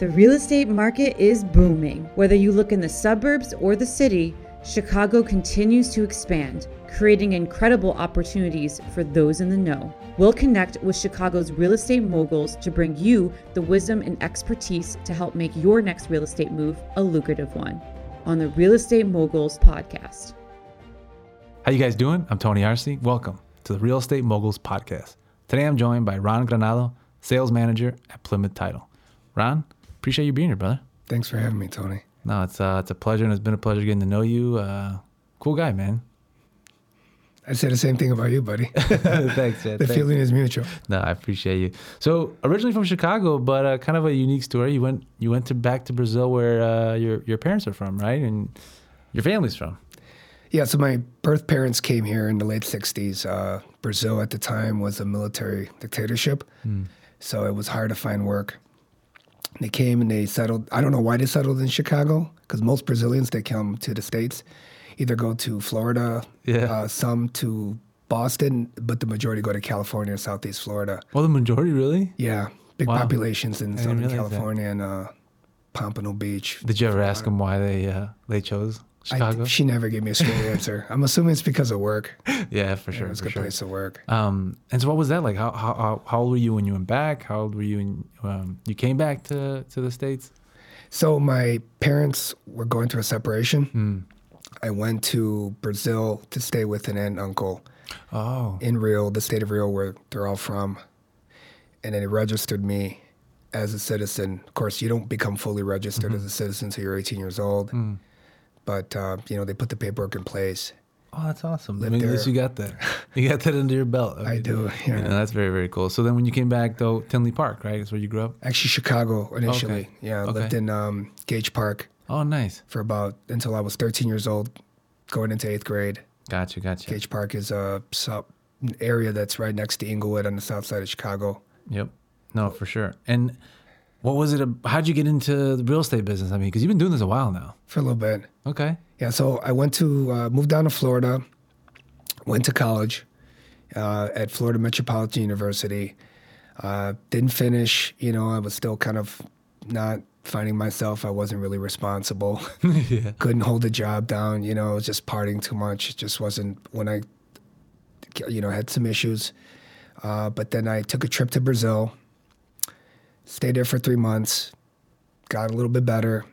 The real estate market is booming. Whether you look in the suburbs or the city, Chicago continues to expand, creating incredible opportunities for those in the know. We'll connect with Chicago's real estate moguls to bring you the wisdom and expertise to help make your next real estate move a lucrative one on the Real Estate Moguls podcast. How you guys doing? I'm Tony Arce. Welcome to the Real Estate Moguls podcast. Today I'm joined by Ron Granado, sales manager at Plymouth Title. Ron, appreciate you being here, brother. Thanks for having me, Tony. No, it's uh, it's a pleasure, and it's been a pleasure getting to know you. Uh, cool guy, man. I say the same thing about you, buddy. Thanks, man. the Thanks. feeling is mutual. No, I appreciate you. So originally from Chicago, but uh, kind of a unique story. You went you went to back to Brazil, where uh, your your parents are from, right? And your family's from. Yeah, so my birth parents came here in the late 60s. Uh, Brazil at the time was a military dictatorship, so it was hard to find work. They came and they settled. I don't know why they settled in Chicago, because most Brazilians, they come to the States, either go to Florida, Yeah. uh, some to Boston, but the majority go to California or Southeast Florida. Well, the majority really. Yeah, big Wow. populations in Southern realize that. California and uh, Pompano Beach. Did you ever ask them why they uh, they chose I, Chicago? she never gave me a straight answer. I'm assuming it's because of work. yeah, for sure. it was a good sure. place to work. Um, and so what was that like? How, how how old were you when you went back? How old were you when um, you came back to to the states? So my parents were going through a separation. Hmm. I went to Brazil to stay with an aunt and uncle Oh, in Rio, the state of Rio, where they're all from. And then they registered me as a citizen. Of course, you don't become fully registered Mm-hmm. as a citizen until you're 18 years old. Hmm. But uh, you know, they put the paperwork in place. oh, that's awesome. I mean, at least you got that. You got that under your belt. I mean, do, you yeah. that's very very cool. So then when you came back though, Tinley Park, right? That's where you grew up. Actually, Chicago initially. Okay. Yeah, I Okay. lived in um, Gage Park Oh, nice. for about until I was 13 years old, going into eighth grade. Gotcha, gotcha. Gage Park is a sub an area that's right next to Englewood on the south side of Chicago. Yep. No, for sure. And what was it? How'd you get into the real estate business? I mean, because you've been doing this a while now. For a little bit. Okay. Yeah, so I went to, uh, moved down to Florida, went to college uh, at Florida Metropolitan University. Uh, didn't finish, you know, I was still kind of not finding myself. I wasn't really responsible. yeah. Couldn't hold a job down, you know, I was just partying too much. It just wasn't, when I, you know, had some issues. Uh, but then I took a trip to Brazil, stayed there for three months, got a little bit better,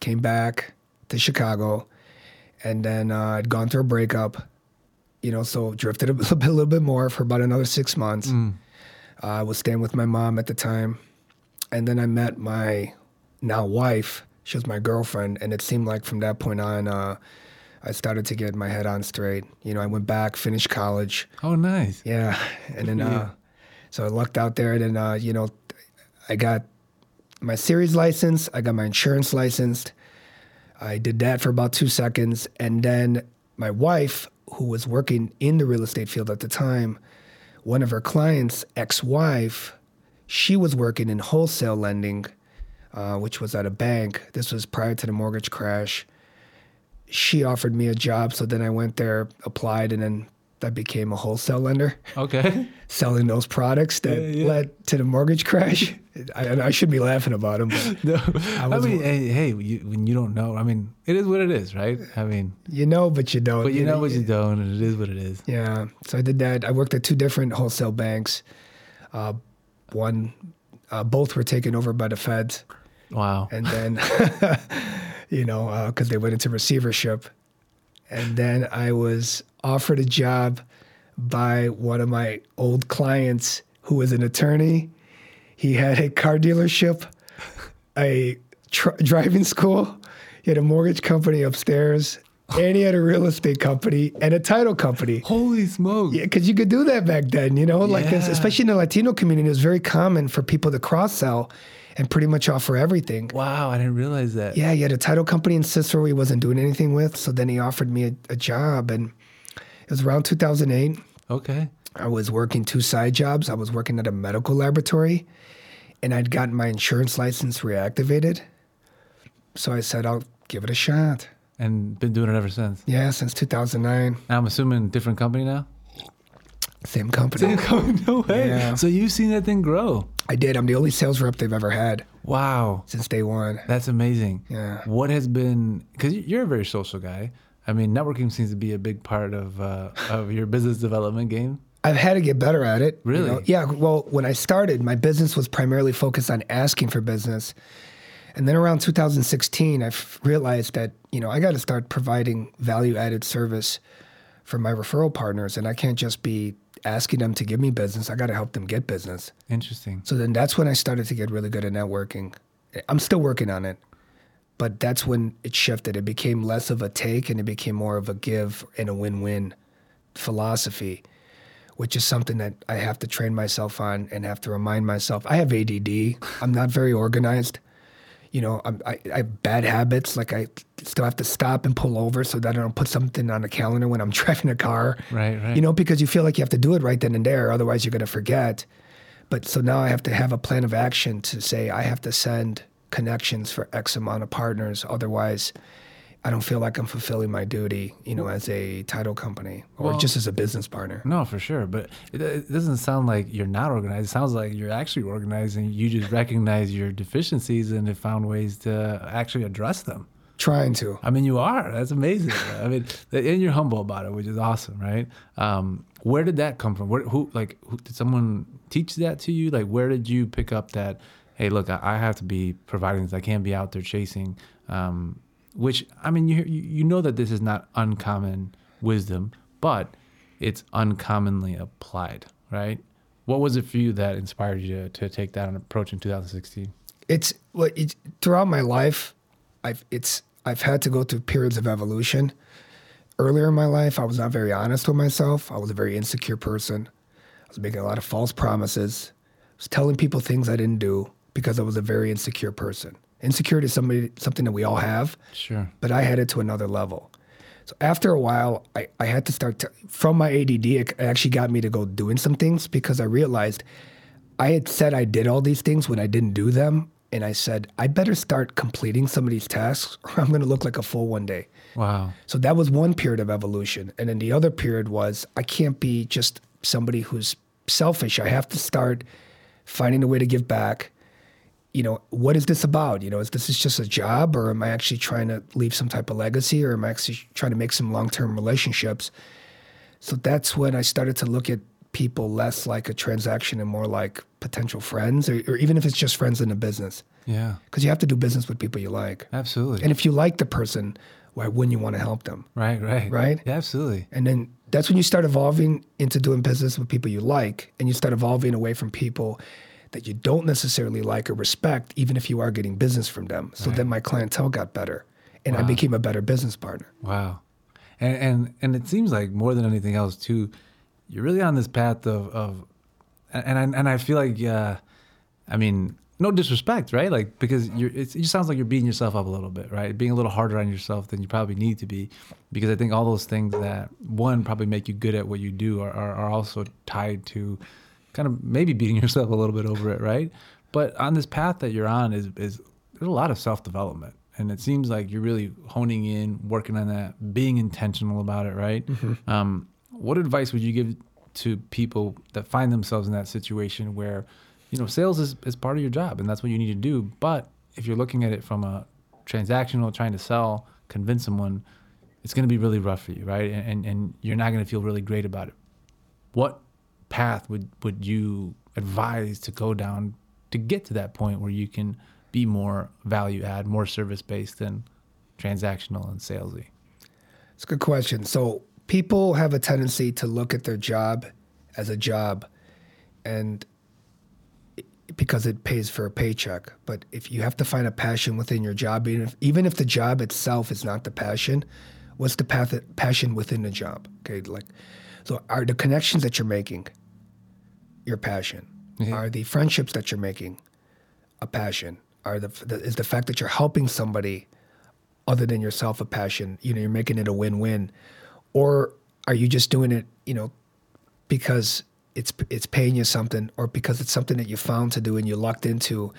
came back to Chicago, and then uh, I'd gone through a breakup, you know, so drifted a little bit, a little bit more for about another six months. Uh, I was staying with my mom at the time, and then I met my now wife. She was my girlfriend, and it seemed like from that point on, uh, I started to get my head on straight. You know, I went back, finished college. Oh, nice. Yeah, and then Yeah. uh, so I lucked out there. And then uh, you know, I got my series license. I got my insurance licensed. I did that for about two seconds, and then my wife, who was working in the real estate field at the time, one of her clients' ex-wife, she was working in wholesale lending, uh, which was at a bank. This was prior to the mortgage crash she offered me a job. So then I went there, applied, and then I became a wholesale lender, Okay. selling those products that Yeah, yeah. led to the mortgage crash. I, I should be laughing about them, but No, I, was- mean, hey, hey, you, when you don't know, I mean, it is what it is, right? I mean, you know, but you don't. but you know what you don't, and it is what it is. Yeah. So I did that. I worked at two different wholesale banks. Uh, one, uh, both were taken over by the feds. Wow. and then you know because they went into receivership and then i was offered a job by one of my old clients who was an attorney he had a car dealership a tr- driving school he had a mortgage company upstairs and he had a real estate company and a title company Holy smoke. yeah, because you could do that back then, you know, like Yeah. especially in the Latino community, it was very common for people to cross sell and pretty much offer everything. Wow, I didn't realize that. Yeah, he had a title company in Cicero he wasn't doing anything with, so then he offered me a, a job, and it was around 2008. Okay. I was working two side jobs. I was working at a medical laboratory, and I'd gotten my insurance license reactivated. So I said, I'll give it a shot. And been doing it ever since. Yeah, since 2009. I'm assuming different company now. Same company. Same company? No way. Yeah. So you've seen that thing grow. I did. I'm the only sales rep they've ever had Wow. since day one. That's amazing. Yeah. What has been because you're a very social guy. I mean, networking seems to be a big part of uh, of your business development game. I've had to get better at it. you Really? know? Yeah. Well, when I started, my business was primarily focused on asking for business. And then around 2016, I f- realized that, you know, I got to start providing value added service for my referral partners. And I can't just be asking them to give me business. I got to help them get business. Interesting. So then that's when I started to get really good at networking. I'm still working on it, but that's when it shifted. It became less of a take and it became more of a give and a win win philosophy, which is something that I have to train myself on and have to remind myself. I have ADD, I'm not very organized. You know, I'm, I, I have bad habits. Like I still have to stop and pull over so that I don't put something on a calendar when I'm driving a car. Right, right. You know, because you feel like you have to do it right then and there, otherwise you're going to forget. But so now I have to have a plan of action to say I have to send connections for X amount of partners. Otherwise, I don't feel like I'm fulfilling my duty, you know, as a title company or Well- just as a business partner. No, for sure. But it, it doesn't sound like you're not organized. It sounds like you're actually organized and you just recognize your deficiencies and have found ways to actually address them. Trying to. I mean, you are. That's amazing. I mean, and you're humble about it, which is awesome, right? Um, where did that come from? Where, who, like, who, did someone teach that to you? Like, where did you pick up that? Hey, look, I, I have to be providing this. I can't be out there chasing. Um, which I mean, you you know that this is not uncommon wisdom, but it's uncommonly applied, right? What was it for you that inspired you to, to take that approach in 2016? It's well, it's, throughout my life, I've it's I've had to go through periods of evolution. Earlier in my life, I was not very honest with myself. I was a very insecure person. I was making a lot of false promises. I was telling people things I didn't do because I was a very insecure person. Insecurity is somebody something that we all have, Sure. but I had it to another level. So after a while, I, I had to start to, from my ADD. It actually got me to go doing some things because I realized I had said I did all these things when I didn't do them, and I said I better start completing some of these tasks, or I'm going to look like a fool one day. Wow. So that was one period of evolution. And then the other period was I can't be just somebody who's selfish. I have to start finding a way to give back. You know, what is this about? You know, is this is just a job or am I actually trying to leave some type of legacy or am I actually trying to make some long-term relationships? So that's when I started to look at people less like a transaction and more like potential friends or, or even if it's just friends in a business. Yeah. Because you have to do business with people you like. Absolutely. And if you like the person, why wouldn't you want to help them? Right, right. Right? Yeah, absolutely. And then that's when you start evolving into doing business with people you like, and you start evolving away from people that you don't necessarily like or respect, even if you are getting business from them. So then my clientele got better, and I became a better business partner. Wow. And, and and it seems like more than anything else too, you're really on this path of of and I, and I feel like uh I mean, no disrespect, right? Like because you're it's, it just sounds like you're beating yourself up a little bit, right? Being a little harder on yourself than you probably need to be because I think all those things that one probably make you good at what you do are are, are also tied to kind of maybe beating yourself a little bit over it, right? But on this path that you're on is is there's a lot of self development, and it seems like you're really honing in, working on that, being intentional about it, right? Um, what advice would you give to people that find themselves in that situation where, you know, sales is, is part of your job and that's what you need to do, but if you're looking at it from a transactional, trying to sell, convince someone, it's going to be really rough for you, right? And and you're not going to feel really great about it what path would would you advise to go down to get to that point where you can be more value add, more service based than transactional and salesy? It's a good question. So people have a tendency to look at their job as a job, and because it pays for a paycheck. But if you have to find a passion within your job, even if, even if the job itself is not the passion, what's the path, passion within the job? Okay, like, so are the connections that you're making your passion? Yeah. Are the friendships that you're making a passion? Are the, the is the fact that you're helping somebody other than yourself a passion? You know, you're making it a win-win, or are you just doing it? You know, because it's it's paying you something, or because it's something that you found to do and you lucked into,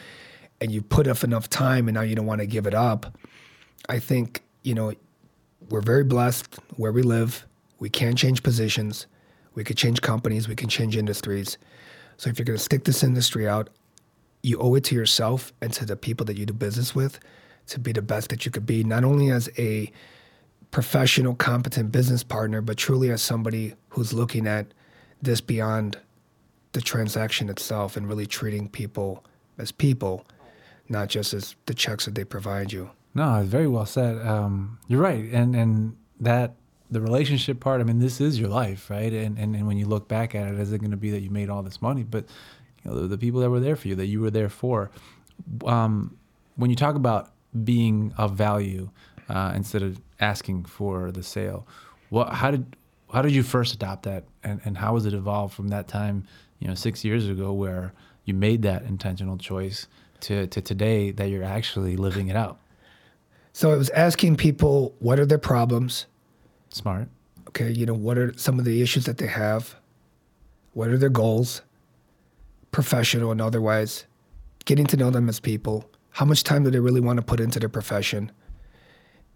and you put up enough time, and now you don't want to give it up. I think you know we're very blessed where we live. We can change positions. We could change companies, we can change industries. So if you're going to stick this industry out, you owe it to yourself and to the people that you do business with to be the best that you could be, not only as a professional, competent business partner, but truly as somebody who's looking at this beyond the transaction itself and really treating people as people, not just as the checks that they provide you. No, it's very well said. Um, you're right, and and that the relationship part. I mean, this is your life, right? And and, and when you look back at it, is it going to be that you made all this money? But you know, the, the, people that were there for you, that you were there for. Um, when you talk about being of value uh, instead of asking for the sale, what? How did how did you first adopt that, and and how has it evolved from that time? You know, six years ago, where you made that intentional choice to to today that you're actually living it out. So it was asking people what are their problems. Smart. Okay, you know what are some of the issues that they have. What are their goals, professional and otherwise. Getting to know them as people. How much time do they really want to put into their profession?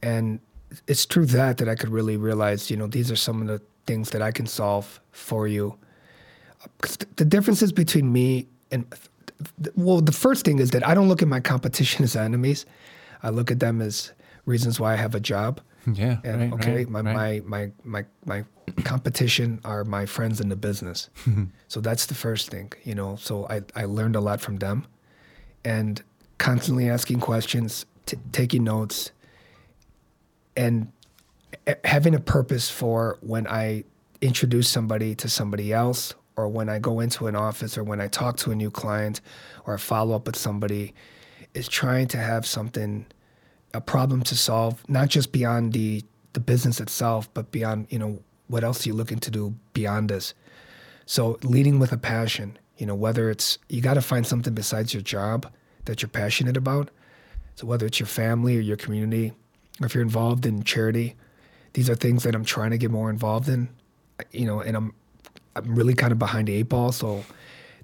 And it's through that that I could really realize, you know, these are some of the things that I can solve for you. The differences between me and well, the first thing is that I don't look at my competition as enemies. I look at them as reasons why I have a job. Yeah. And right, okay, right, my, right. my my my my competition are my friends in the business. so that's the first thing, you know. So I I learned a lot from them, and constantly asking questions, t- taking notes, and having a purpose for when I introduce somebody to somebody else, or when I go into an office, or when I talk to a new client, or I follow up with somebody, is trying to have something a problem to solve, not just beyond the the business itself, but beyond you know what else are you looking to do beyond this. So leading with a passion, you know, whether it's you got to find something besides your job that you're passionate about. So whether it's your family or your community, or if you're involved in charity, these are things that I'm trying to get more involved in. You know, and I'm I'm really kind of behind the eight ball, so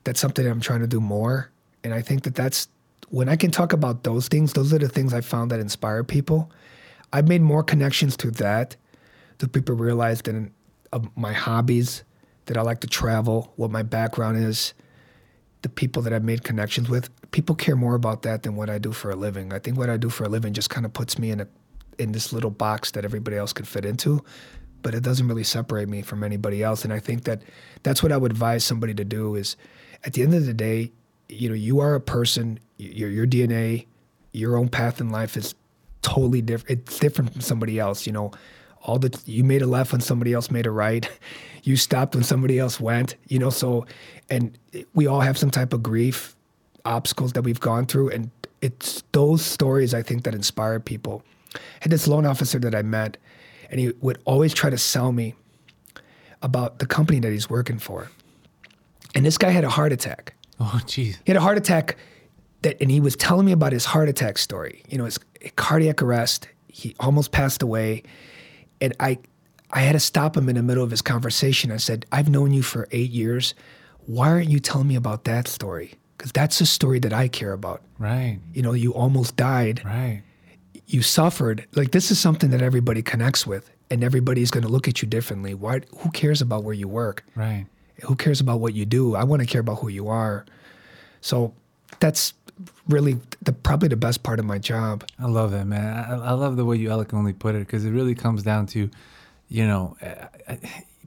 that's something that I'm trying to do more. And I think that that's when I can talk about those things, those are the things I found that inspire people. I've made more connections to that. Do people realize that uh, my hobbies, that I like to travel, what my background is, the people that I've made connections with, people care more about that than what I do for a living. I think what I do for a living just kind of puts me in a in this little box that everybody else can fit into, but it doesn't really separate me from anybody else. And I think that that's what I would advise somebody to do is at the end of the day, you know, you are a person, your your DNA, your own path in life is totally different. It's different from somebody else. You know, all the you made a left when somebody else made a right. You stopped when somebody else went. You know, so and we all have some type of grief, obstacles that we've gone through, and it's those stories I think that inspire people. I had this loan officer that I met, and he would always try to sell me about the company that he's working for. And this guy had a heart attack. Oh, geez. He had a heart attack that, and he was telling me about his heart attack story. You know, his cardiac arrest. He almost passed away, and I, I had to stop him in the middle of his conversation. I said, "I've known you for eight years. Why aren't you telling me about that story? Because that's the story that I care about. Right. You know, you almost died. Right. You suffered. Like this is something that everybody connects with, and everybody's going to look at you differently. Why? Who cares about where you work? Right. Who cares about what you do? I want to care about who you are. So that's really the probably the best part of my job. I love that, man. I, I love the way you eloquently put it because it really comes down to, you know, I, I,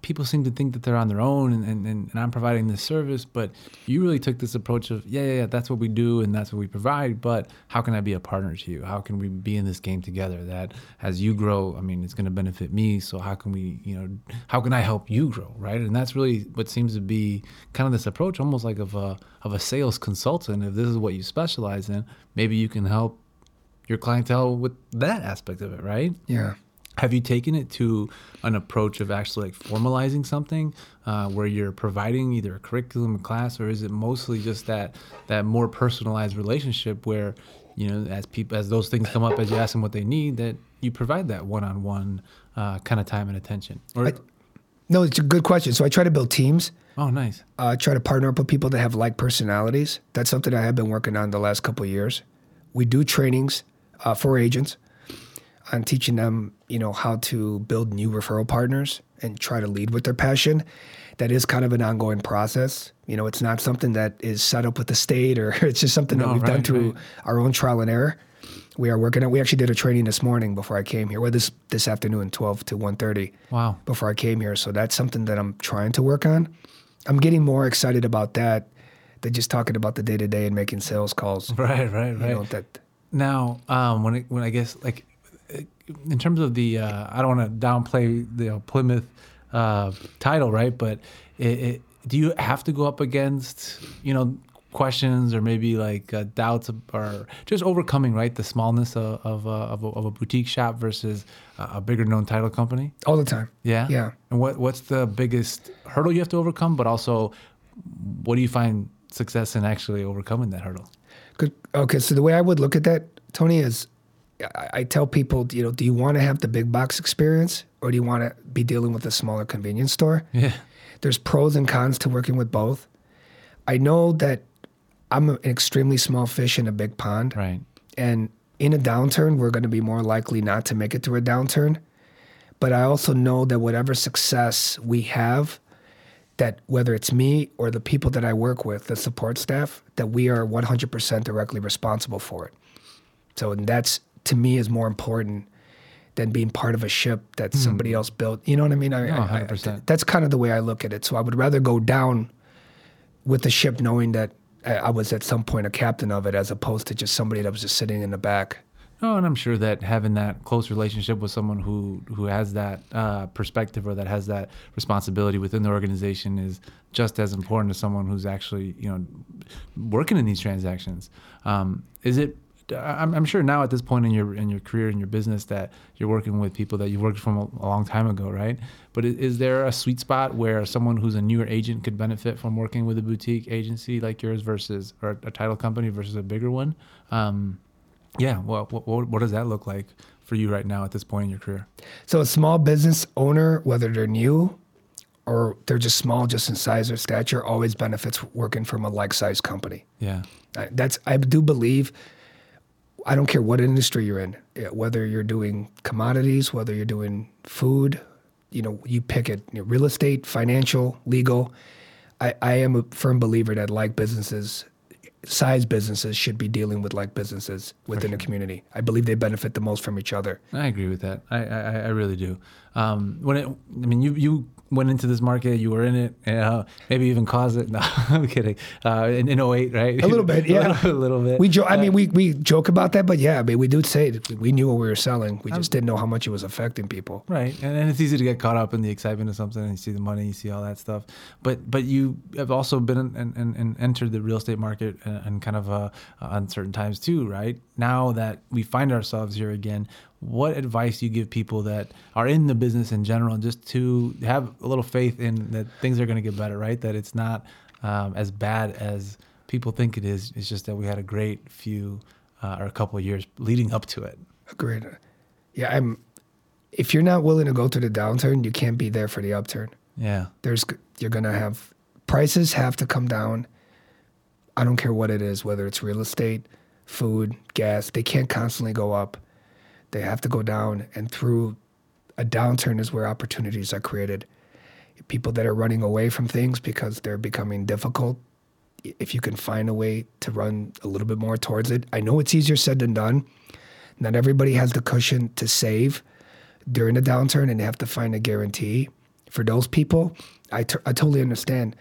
people seem to think that they're on their own and, and, and I'm providing this service, but you really took this approach of, yeah, yeah, yeah, that's what we do and that's what we provide, but how can I be a partner to you? How can we be in this game together that as you grow, I mean, it's going to benefit me. So how can we, you know, how can I help you grow? Right. And that's really what seems to be kind of this approach, almost like of a, of a sales consultant. If this is what you specialize in, maybe you can help your clientele with that aspect of it. Right. Yeah have you taken it to an approach of actually like formalizing something uh, where you're providing either a curriculum a class or is it mostly just that that more personalized relationship where you know as people as those things come up as you ask them what they need that you provide that one-on-one uh, kind of time and attention? Or I, no it's a good question. So i try to build teams. Oh nice. Uh, try to partner up with people that have like personalities. That's something i have been working on the last couple years. We do trainings uh, for agents on teaching them, you know, how to build new referral partners and try to lead with their passion. That is kind of an ongoing process. You know, it's not something that is set up with the state or it's just something that we've done through right. our own trial and error. We are working on. We actually did a training this morning before I came here. Well, this this afternoon, twelve to 1.30 Wow. before I came here. So that's something that I'm trying to work on. I'm getting more excited about that than just talking about the day to day and making sales calls. Right, right, You right. know, that Now, um, when it, when I guess like in terms of the, uh, I don't want to downplay the uh, Plymouth uh, title, right? But it, it, do you have to go up against you know questions or maybe like uh, doubts or just overcoming right the smallness of of, uh, of, a, of a boutique shop versus a, a bigger known title company? all the time. Yeah, Yeah. And what what's the biggest hurdle you have to overcome? But also, what do you find success in actually overcoming that hurdle? Good. Okay, so the way I would look at that, Tony, is I, I tell people, you know, do you want to have the big box experience or do you want to be dealing with a smaller convenience store? Yeah. There's pros and cons to working with both. I know that I'm an extremely small fish in a big pond. Right. And in a downturn, we're going to be more likely not to make it through a downturn. But I also know that whatever success we have, that whether it's me or the people that I work with, the support staff, that we are 100% directly responsible for it. So and that's to me is more important than being part of a ship that somebody else built. You know what I mean? I, No, I- I- 100%. that's kind of the way I look at it. So I would rather go down with the ship knowing that I was at some point a captain of it as opposed to just somebody that was just sitting in the back. No, and I'm sure that having that close relationship with someone who who has that uh, perspective or that has that responsibility within the organization is just as important as someone who's actually you know working in these transactions. Um, is it? I'm, I'm sure now at this point in your in your career in your business that you're working with people that you worked from a, a long time ago, right? But is, is there a sweet spot where someone who's a newer agent could benefit from working with a boutique agency like yours versus or a title company versus a bigger one? Um, yeah. Well, what, what, what does that look like for you right now at this point in your career? So a small business owner, whether they're new or they're just small, just in size or stature, always benefits working from a like-sized company. Yeah. That's I do believe. I don't care what industry you're in, eh, whether you're doing commodities, whether you're doing food, you know, you pick it. You know, real estate, financial, legal. I, I am a firm believer that like businesses, size businesses should be dealing with like businesses within the community. I believe they benefit the most from each other. I agree with that. I, I, I really do. Um, when it, I mean, you, you went into this market, you were in it, uh, maybe even caused it. No, I'm kidding. Uh, in, in 08, right? A little bit, yeah. a, little, a little bit. We jo- I mean, we, we joke about that, but yeah, I mean, we do say that we knew what we were selling. We just didn't know how much it was affecting people. Right, and, and it's easy to get caught up in the excitement of something, and you see the money, you see all that stuff. But but you have also been and, and, and entered the real estate market and, and kind of uh, uncertain times too, right? Now that we find ourselves here again, what advice do you give people that are in the business in general, just to have a little faith in that things are going to get better, right? That it's not um, as bad as people think it is. It's just that we had a great few uh, or a couple of years leading up to it. Agreed. Yeah, I'm. If you're not willing to go through the downturn, you can't be there for the upturn. Yeah, There's you're gonna have prices have to come down. I don't care what it is, whether it's real estate, food, gas. They can't constantly go up. They have to go down, and through a downturn is where opportunities are created. People that are running away from things because they're becoming difficult. If you can find a way to run a little bit more towards it, I know it's easier said than done. Not everybody has the cushion to save during a downturn and they have to find a guarantee. For those people, I, t- I totally understand.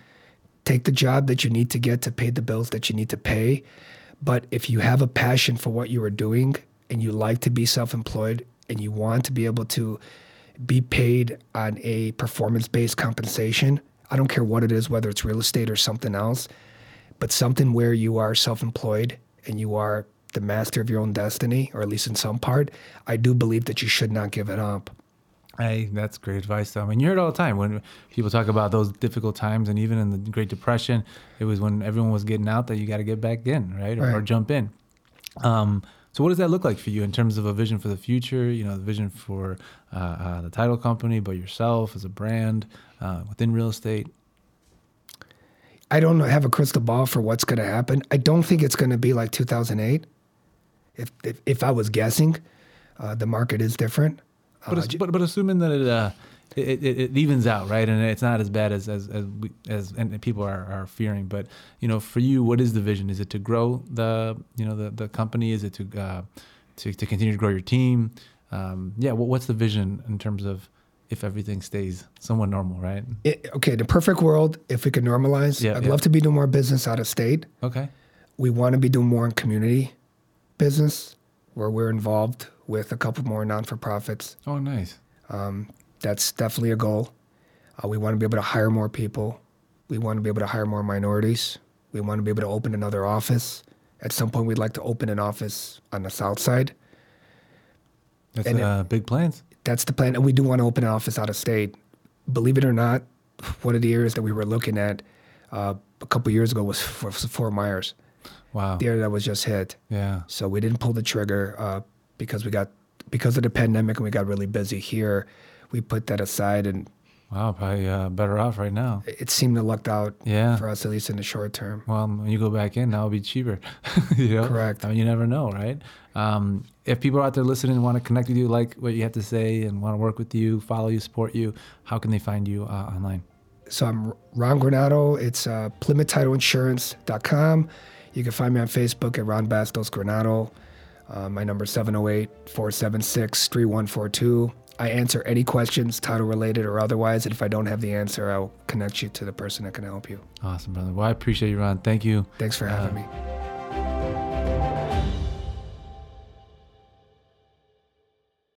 Take the job that you need to get to pay the bills that you need to pay. But if you have a passion for what you are doing and you like to be self employed and you want to be able to be paid on a performance based compensation, I don't care what it is, whether it's real estate or something else, but something where you are self employed and you are the master of your own destiny, or at least in some part, I do believe that you should not give it up. Hey, that's great advice. Though. I mean, you hear it all the time when people talk about those difficult times, and even in the Great Depression, it was when everyone was getting out that you got to get back in, right, or, or jump in. Um, so, what does that look like for you in terms of a vision for the future? You know, the vision for uh, uh, the title company, but yourself as a brand uh, within real estate. I don't have a crystal ball for what's going to happen. I don't think it's going to be like 2008. If, if if I was guessing, Uh, the market is different. But, Uh, but but assuming that it uh it, it, it evens out, right, and it's not as bad as as as, we, as and people are, are fearing. But you know, for you, what is the vision? Is it to grow the you know the, the company? Is it to uh, to to continue to grow your team? Um, yeah, what, what's the vision in terms of if everything stays somewhat normal, right? it, okay, the perfect world, if we could normalize, Yeah, I'd yeah. love to be doing more business out of state. Okay. We want to be doing more in community business where we're involved with a couple more non for profits. Oh, nice. That's definitely a goal. Uh, we want to be able to hire more people. We want to be able to hire more minorities. We want to be able to open another office. At some point, we'd like to open an office on the south side. That's And it- uh, big plans. That's the plan. And we do want to open an office out of state. Believe it or not, one of the areas that we were looking at uh, a couple years ago was for Fort Myers, Wow. the area that was just hit. Yeah. So we didn't pull the trigger uh, because we got because of the pandemic and we got really busy here. We put that aside, and Wow. Probably uh, better off right now. it seemed to lucked out Yeah. for us at least in the short term. Well, when you go back in, it'll be cheaper. you know? Correct. I mean, you never know, right? Um, if people out there listening and want to connect with you, like what you have to say, and want to work with you, follow you, support you, how can they find you uh, online? So I'm Ron Granado. It's uh, PlymouthTitleInsurance.com. You can find me on Facebook at Ron Bastos Granado. Uh, my number is 708 476 3142. I answer any questions, title related or otherwise. And if I don't have the answer, I'll connect you to the person that can help you. Awesome, brother. Well, I appreciate you, Ron. Thank you. Thanks for having Uh, me.